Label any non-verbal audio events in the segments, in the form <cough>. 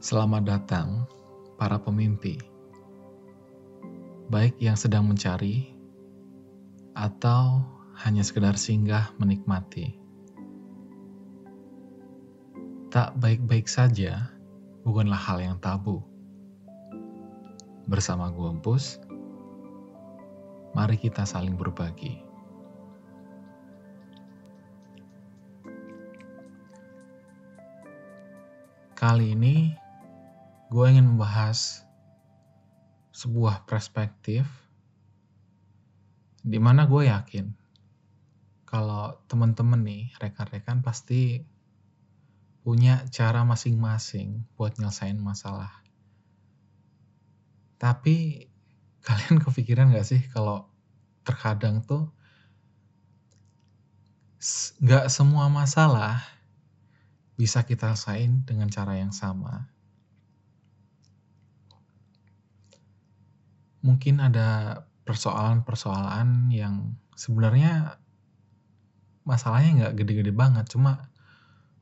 Selamat datang, para pemimpi, baik yang sedang mencari atau hanya sekedar singgah menikmati. Tak baik-baik saja bukanlah hal yang tabu. Bersama gue Empus, mari kita saling berbagi. Kali ini gue ingin membahas sebuah perspektif di mana gue yakin kalau teman-teman nih, rekan-rekan pasti punya cara masing-masing buat nyelesain masalah. Tapi <laughs> kalian kepikiran gak sih kalau terkadang tuh gak semua masalah bisa kita selesain dengan cara yang sama. Mungkin ada persoalan-persoalan yang sebenarnya masalahnya nggak gede-gede banget, cuma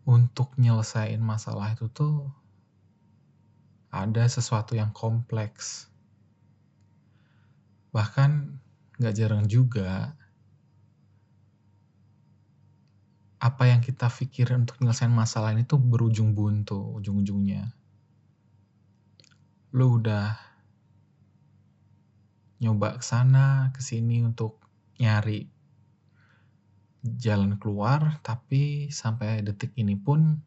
untuk nyelesain masalah itu tuh ada sesuatu yang kompleks. Bahkan nggak jarang juga apa yang kita pikirin untuk nyelesain masalah ini tuh berujung buntu ujung-ujungnya. Lu udah nyoba ke sana ke sini untuk nyari jalan keluar tapi sampai detik ini pun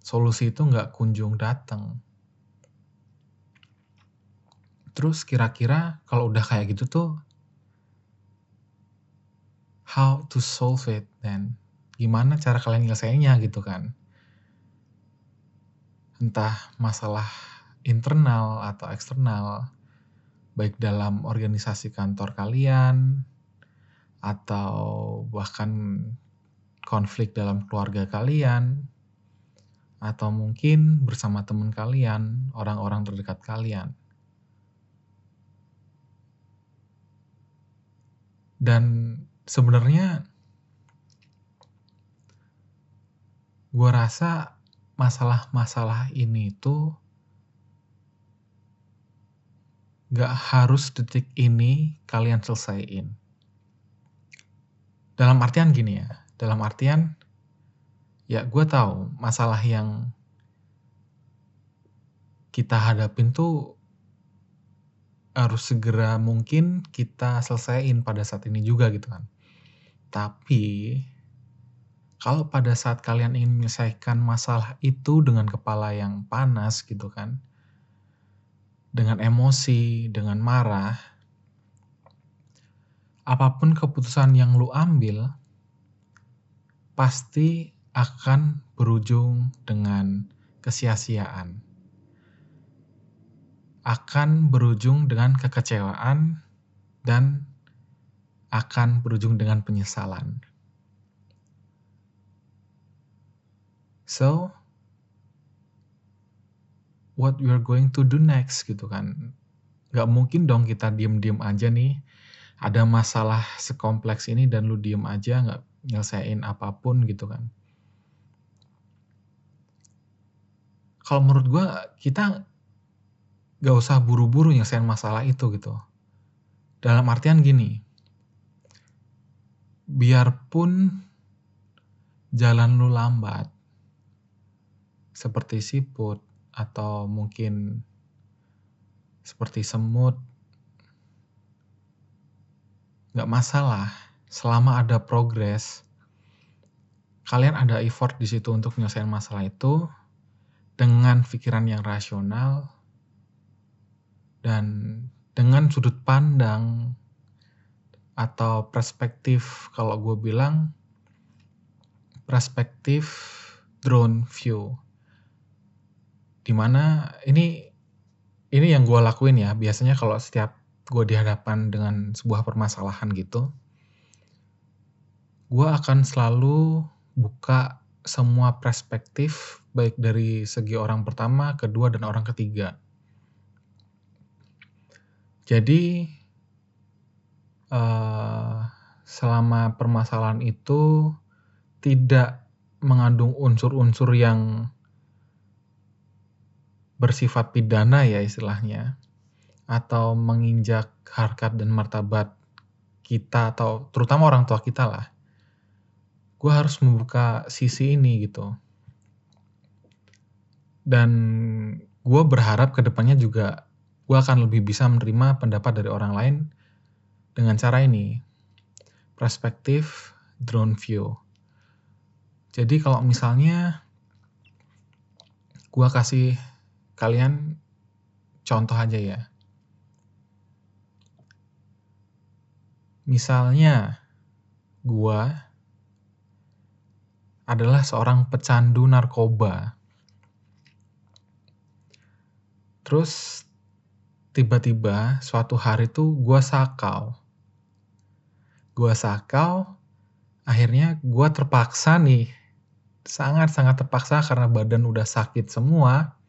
solusi itu nggak kunjung datang. Terus kira-kira kalau udah kayak gitu tuh how to solve it dan gimana cara kalian nyelesainnya gitu kan. Entah masalah internal atau eksternal, baik dalam organisasi kantor kalian, atau bahkan konflik dalam keluarga kalian, atau mungkin bersama teman kalian, orang-orang terdekat kalian. Dan sebenarnya gue rasa masalah-masalah ini tuh Gak harus detik ini kalian selesaiin. Dalam artian gini ya, dalam artian ya gue tahu masalah yang kita hadapin tuh harus segera mungkin kita selesaiin pada saat ini juga gitu kan. Tapi kalau pada saat kalian ingin menyelesaikan masalah itu dengan kepala yang panas gitu kan, dengan emosi, dengan marah, apa pun keputusan yang lu ambil pasti akan berujung dengan kesia-siaan. Akan berujung dengan kekecewaan dan akan berujung dengan penyesalan. So, what we are going to do next gitu kan. Gak mungkin dong kita diem-diem aja nih ada masalah sekompleks ini dan lu diem aja gak nyelesain apa pun gitu kan. Kalau menurut gue kita gak usah buru-buru nyelesain masalah itu gitu. Dalam artian gini, biarpun jalan lu lambat, seperti siput, atau mungkin seperti semut, nggak masalah selama ada progres. Kalian ada effort di situ untuk menyelesaikan masalah itu dengan pikiran yang rasional dan dengan sudut pandang atau perspektif kalau gue bilang perspektif drone view di mana ini ini yang gue lakuin ya biasanya kalau setiap gue dihadapan dengan sebuah permasalahan gitu gue akan selalu buka semua perspektif baik dari segi orang pertama, kedua, dan orang ketiga. Jadi uh, selama permasalahan itu tidak mengandung unsur-unsur yang bersifat pidana ya istilahnya, atau menginjak harkat dan martabat kita atau terutama orang tua kita lah, gue harus membuka sisi ini gitu. Dan gue berharap ke depannya juga gue akan lebih bisa menerima pendapat dari orang lain dengan cara ini. Perspektif drone view. Jadi kalau misalnya gue kasih kalian contoh aja ya. Misalnya gue adalah seorang pecandu narkoba. Terus tiba-tiba suatu hari tuh gue sakau. Gue sakau, akhirnya gue terpaksa nih, sangat-sangat terpaksa karena badan udah sakit semua.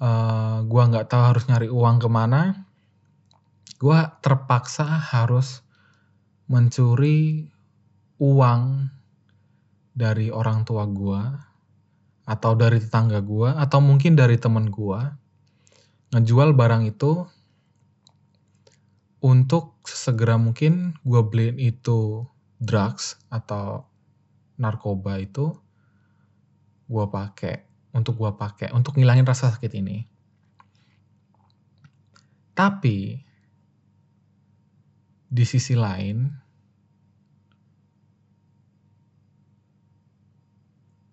Uh, eh, gue nggak tahu harus nyari uang ke mana. Gue terpaksa harus mencuri uang dari orang tua gue atau dari tetangga gue atau mungkin dari temen gue ngejual barang itu untuk segera mungkin gue beliin itu drugs atau narkoba itu gue pakai untuk gue pakai untuk ngilangin rasa sakit ini tapi di sisi lain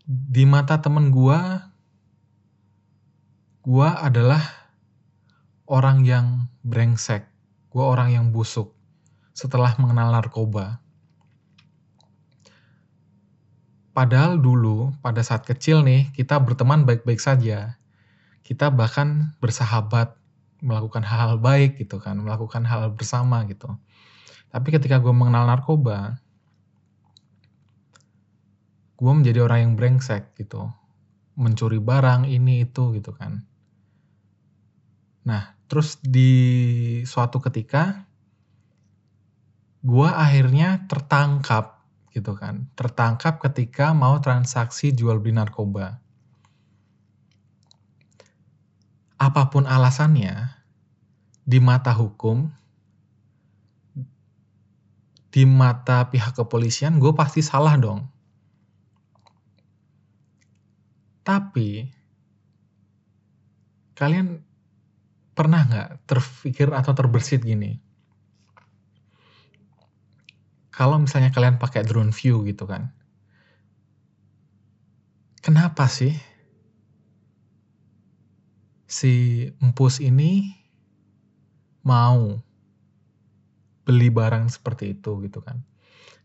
di mata temen gua, gua adalah orang yang brengsek. Gua orang yang busuk setelah mengenal narkoba. Padahal dulu, pada saat kecil nih, kita berteman baik-baik saja. Kita bahkan bersahabat, melakukan hal-hal baik gitu kan, melakukan hal, bersama gitu. Tapi ketika gue mengenal narkoba, gue menjadi orang yang brengsek gitu mencuri barang ini itu gitu kan nah terus di suatu ketika gue akhirnya tertangkap gitu kan. Tertangkap ketika mau transaksi jual beli narkoba. Apa pun alasannya di mata hukum di mata pihak kepolisian gue pasti salah dong. Tapi kalian pernah nggak terpikir atau terbersit gini? Kalau misalnya kalian pakai drone view gitu kan, kenapa sih si empus ini mau beli barang seperti itu gitu kan?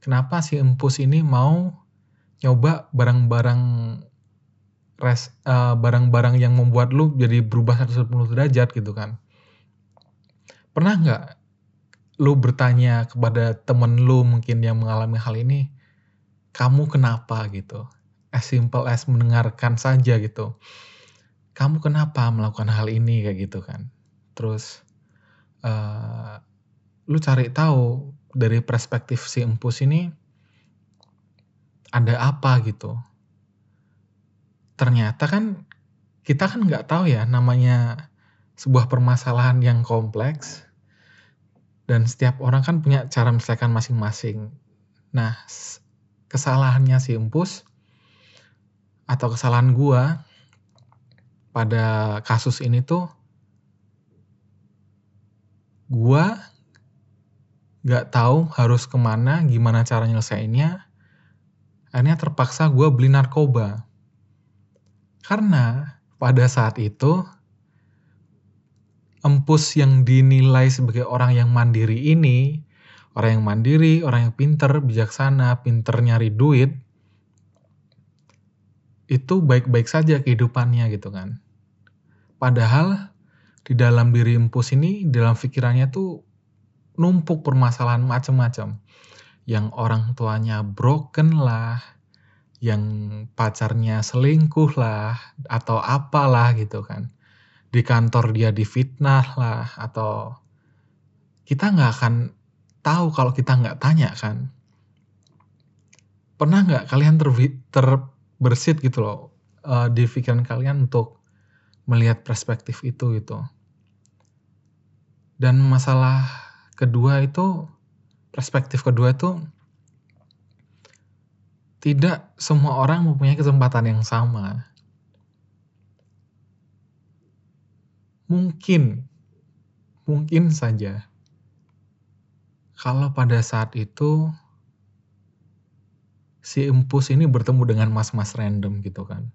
Kenapa si empus ini mau nyoba barang-barang res uh, barang-barang yang membuat lu jadi berubah 180 derajat gitu kan. Pernah nggak lu bertanya kepada temen lu mungkin yang mengalami hal ini, kamu kenapa gitu? As simple as mendengarkan saja gitu. Kamu kenapa melakukan hal ini kayak gitu kan? Terus uh, lu cari tahu dari perspektif si empus ini ada apa gitu ternyata kan kita kan nggak tahu ya namanya sebuah permasalahan yang kompleks dan setiap orang kan punya cara menyelesaikan masing-masing. Nah, kesalahannya si Empus atau kesalahan gua pada kasus ini tuh gua nggak tahu harus ke mana, gimana cara nyelesainnya. Akhirnya terpaksa gua beli narkoba. Karena pada saat itu empus yang dinilai sebagai orang yang mandiri ini, orang yang mandiri, orang yang pinter, bijaksana, pinter nyari duit, itu baik-baik saja kehidupannya gitu kan. Padahal di dalam diri empus ini, dalam pikirannya tuh numpuk permasalahan macam-macam. Yang orang tuanya broken lah, yang pacarnya selingkuh lah atau apalah gitu kan di kantor dia difitnah lah atau kita nggak akan tahu kalau kita nggak tanya kan pernah nggak kalian ter terbersit gitu loh uh, di pikiran kalian untuk melihat perspektif itu gitu. Dan masalah kedua itu perspektif kedua itu tidak semua orang mempunyai kesempatan yang sama. Mungkin, mungkin saja kalau pada saat itu si empus ini bertemu dengan mas-mas random gitu kan.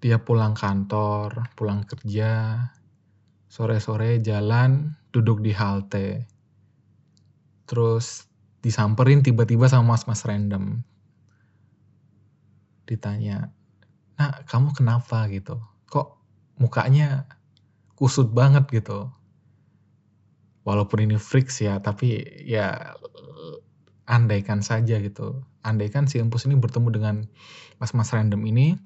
Dia pulang kantor, pulang kerja, sore-sore jalan, duduk di halte. Terus disamperin tiba-tiba sama mas-mas random. Ditanya, nah kamu kenapa gitu? Kok mukanya kusut banget gitu? Walaupun ini freaks ya, tapi ya andaikan saja gitu. Andaikan si Empus ini bertemu dengan mas-mas random ini,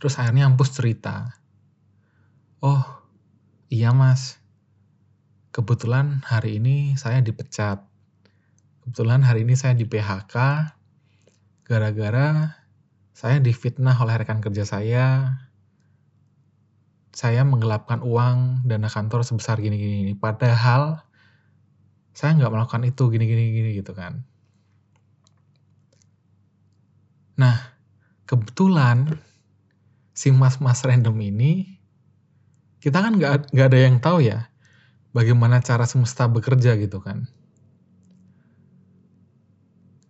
terus akhirnya Empus cerita, oh iya mas, kebetulan hari ini saya dipecat. Kebetulan hari ini saya di PHK, gara-gara saya difitnah oleh rekan kerja saya, saya menggelapkan uang dana kantor sebesar gini-gini. Padahal saya nggak melakukan itu gini-gini gini gitu kan. Nah, kebetulan si mas-mas random ini kita kan nggak nggak ada yang tahu ya bagaimana cara semesta bekerja gitu kan.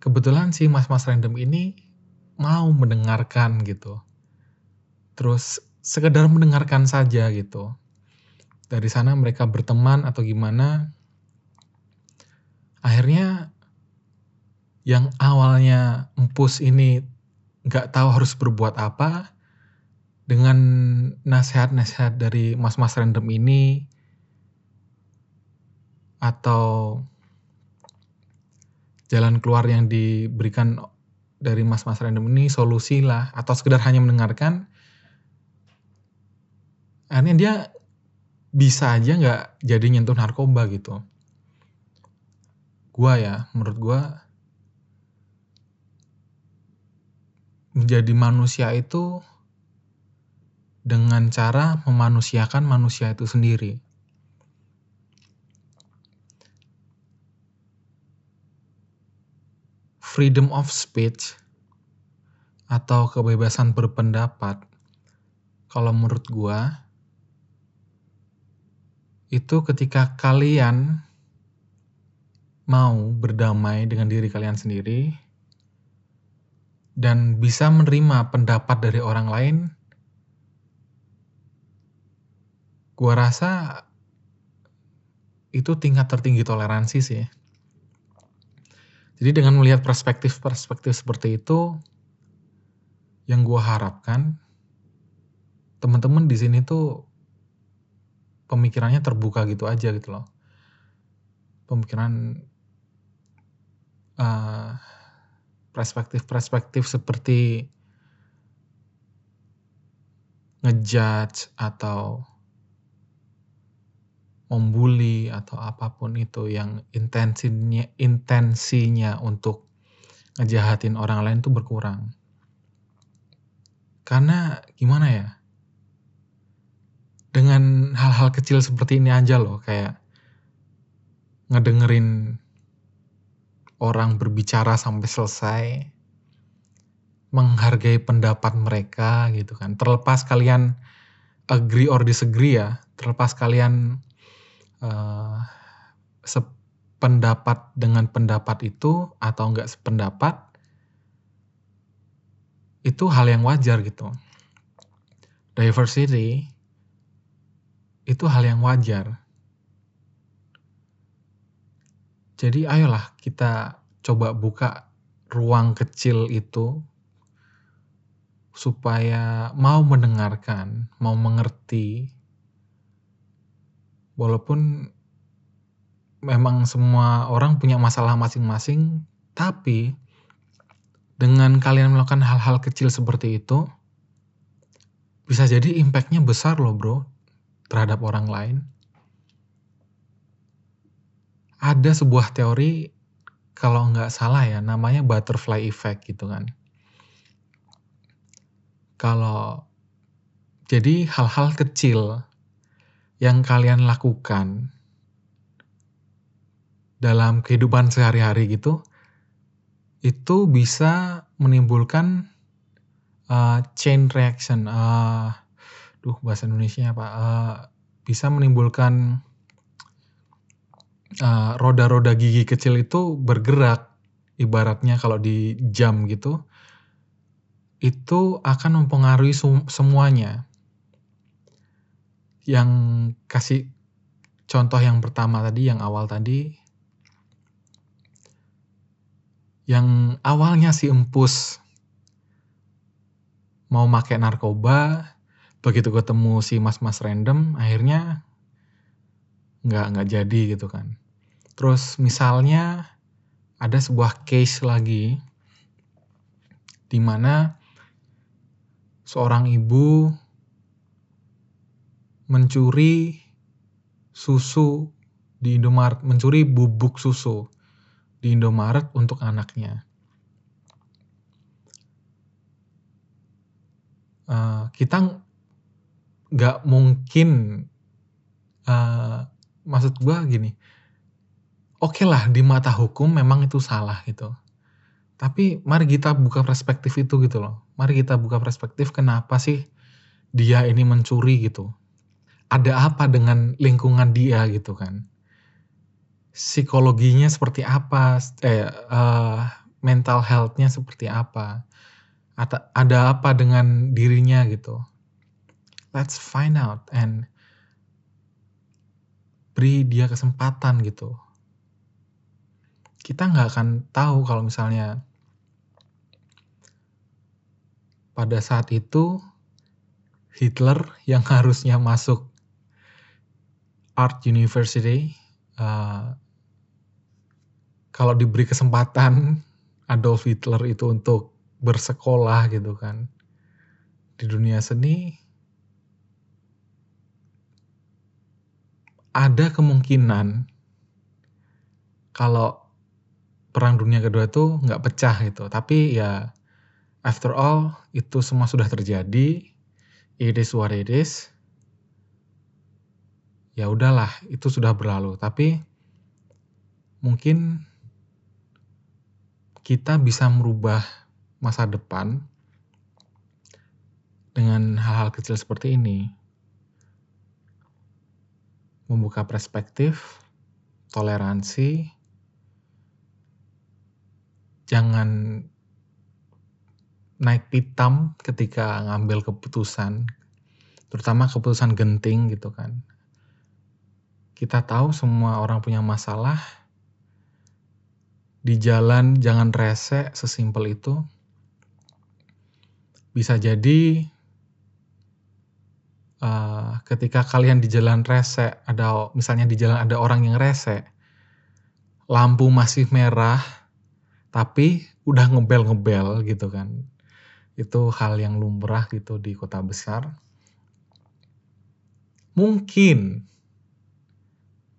Kebetulan si mas-mas random ini mau mendengarkan gitu. Terus sekedar mendengarkan saja gitu. Dari sana mereka berteman atau gimana, akhirnya yang awalnya empus ini nggak tahu harus berbuat apa dengan nasihat-nasihat dari mas-mas random ini atau jalan keluar yang diberikan dari mas-mas random ini solusi lah atau sekedar hanya mendengarkan akhirnya dia bisa aja nggak jadi nyentuh narkoba gitu gua ya, menurut gua menjadi manusia itu dengan cara memanusiakan manusia itu sendiri. Freedom of speech atau kebebasan berpendapat, kalau menurut gua, itu ketika kalian mau berdamai dengan diri kalian sendiri dan bisa menerima pendapat dari orang lain, gua rasa itu tingkat tertinggi toleransi sih. Jadi dengan melihat perspektif-perspektif seperti itu, yang gua harapkan teman-teman di sini tuh pemikirannya terbuka gitu aja gitu loh. Pemikiran eh, perspektif-perspektif seperti ngejudge atau membuli atau apa pun itu yang intensinya intensinya untuk ngejahatin orang lain tuh berkurang. Karena gimana ya? Dengan hal-hal kecil seperti ini aja loh kayak ngedengerin orang berbicara sampai selesai, menghargai pendapat mereka gitu kan. Terlepas kalian agree or disagree ya, terlepas kalian uh, sependapat dengan pendapat itu atau enggak sependapat, itu hal yang wajar gitu. Diversity itu hal yang wajar Jadi ayolah kita coba buka ruang kecil itu supaya mau mendengarkan, mau mengerti. Walaupun memang semua orang punya masalah masing-masing, tapi dengan kalian melakukan hal-hal kecil seperti itu, bisa jadi impactnya besar loh bro terhadap orang lain ada sebuah teori kalau nggak salah ya namanya butterfly effect gitu kan. Kalau jadi hal-hal kecil yang kalian lakukan dalam kehidupan sehari-hari gitu, itu bisa menimbulkan uh, chain reaction. Uh, duh bahasa Indonesia apa? Uh, bisa menimbulkan uh, roda-roda gigi kecil itu bergerak. Ibaratnya kalau di jam gitu, itu akan mempengaruhi semuanya. Yang kasih contoh yang pertama tadi, yang awal tadi, yang awalnya si empus mau pakai narkoba, begitu ketemu si mas-mas random, akhirnya nggak nggak jadi gitu kan. Terus misalnya ada sebuah case lagi di mana seorang ibu mencuri susu di Indomaret, mencuri bubuk susu di Indomaret untuk anaknya. Uh, kita nggak mungkin uh, maksud gue gini oke okay lah di mata hukum memang itu salah gitu. Tapi mari kita buka perspektif itu gitu loh. Mari kita buka perspektif kenapa sih dia ini mencuri gitu. Ada apa dengan lingkungan dia gitu kan? Psikologinya seperti apa? Eh uh, mental healthnya seperti apa? Ada apa dengan dirinya gitu let's find out and beri dia kesempatan gitu. Kita nggak akan tahu kalau misalnya pada saat itu Hitler yang <laughs> harusnya masuk Art University uh, kalau diberi kesempatan Adolf Hitler itu untuk bersekolah gitu kan di dunia seni ada kemungkinan kalau perang dunia kedua itu nggak pecah gitu. Tapi ya after all itu semua sudah terjadi. It is what it is. Ya udahlah itu sudah berlalu. Tapi mungkin kita bisa merubah masa depan dengan hal-hal kecil seperti ini membuka perspektif, toleransi, jangan naik pitam ketika ngambil keputusan, terutama keputusan genting gitu kan. Kita tahu semua orang punya masalah, di jalan jangan rese sesimpel itu. Bisa jadi uh, ketika kalian di jalan rese, ada misalnya di jalan ada orang yang rese, lampu masih merah, tapi udah ngebel-ngebel gitu kan. Itu hal yang lumrah gitu di kota besar. Mungkin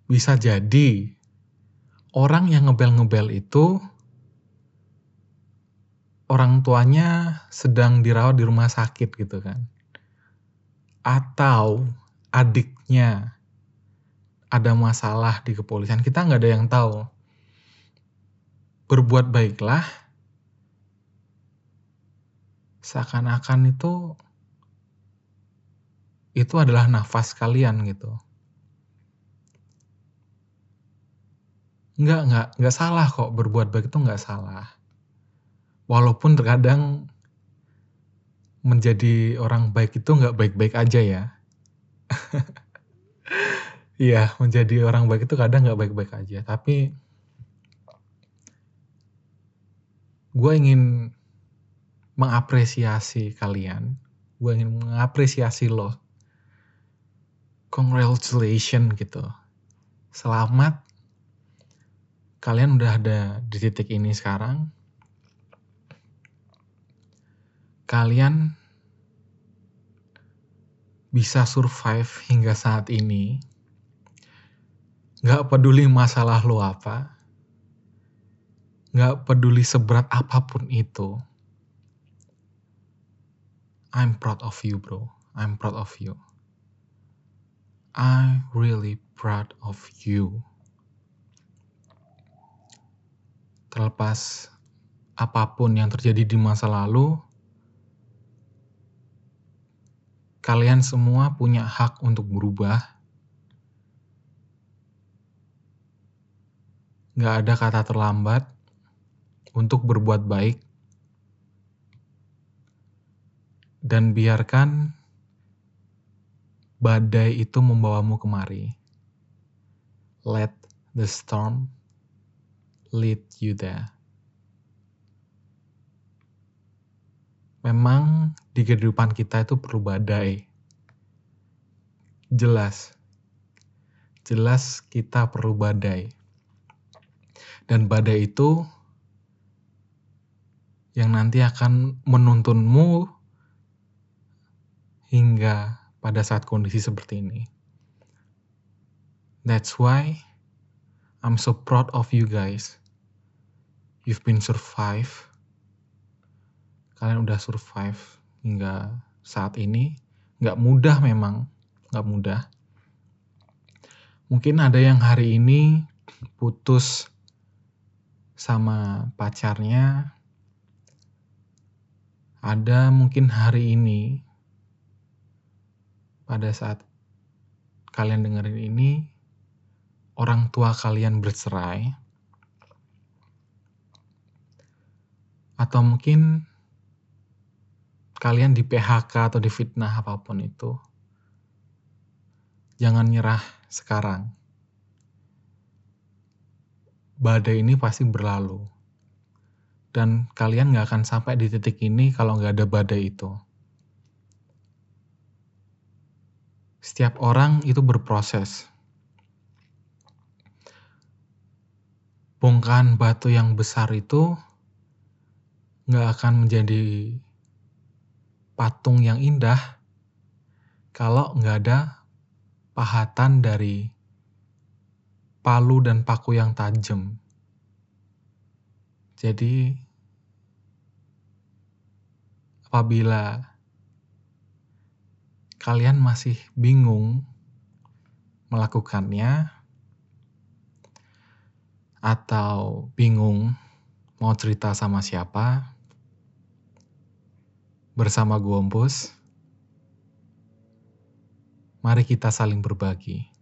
bisa jadi orang yang ngebel-ngebel itu orang tuanya sedang dirawat di rumah sakit gitu kan atau adiknya ada masalah di kepolisian, kita nggak ada yang tahu. Berbuat baiklah, seakan-akan itu itu adalah nafas kalian gitu. Nggak, nggak, nggak salah kok berbuat baik itu nggak salah. Walaupun terkadang menjadi orang baik itu nggak baik-baik aja ya. <laughs> Iya, menjadi orang baik itu kadang nggak baik-baik aja. Tapi gue ingin mengapresiasi kalian. Gue ingin mengapresiasi lo. Congratulations gitu. Selamat. Kalian udah ada di titik ini sekarang kalian bisa survive hingga saat ini, gak peduli masalah lo apa, gak peduli seberat apa pun itu, I'm proud of you, bro. I'm proud of you. I really proud of you. Terlepas apa pun yang terjadi di masa lalu, kalian semua punya hak untuk berubah. Gak ada kata terlambat untuk berbuat baik. Dan biarkan badai itu membawamu kemari. Let the storm lead you there. Memang di kehidupan kita itu perlu badai. Jelas. Jelas kita perlu badai. Dan badai itu yang nanti akan menuntunmu hingga pada saat kondisi seperti ini. That's why I'm so proud of you guys. You've been survive. Kalian udah survive hingga saat ini. Nggak mudah memang, nggak mudah. Mungkin ada yang hari ini putus sama pacarnya. Ada mungkin hari ini pada saat kalian dengerin ini orang tua kalian bercerai, atau mungkin kalian di PHK atau di fitnah apa pun itu, jangan nyerah sekarang. Badai ini pasti berlalu. Dan kalian gak akan sampai di titik ini kalau gak ada badai itu. Setiap orang itu berproses bongkahan batu yang besar itu nggak akan menjadi patung yang indah kalau nggak ada pahatan dari palu dan paku yang tajam. Jadi, apabila kalian masih bingung melakukannya, atau bingung mau cerita sama siapa, bersama Gompus, mari kita saling berbagi.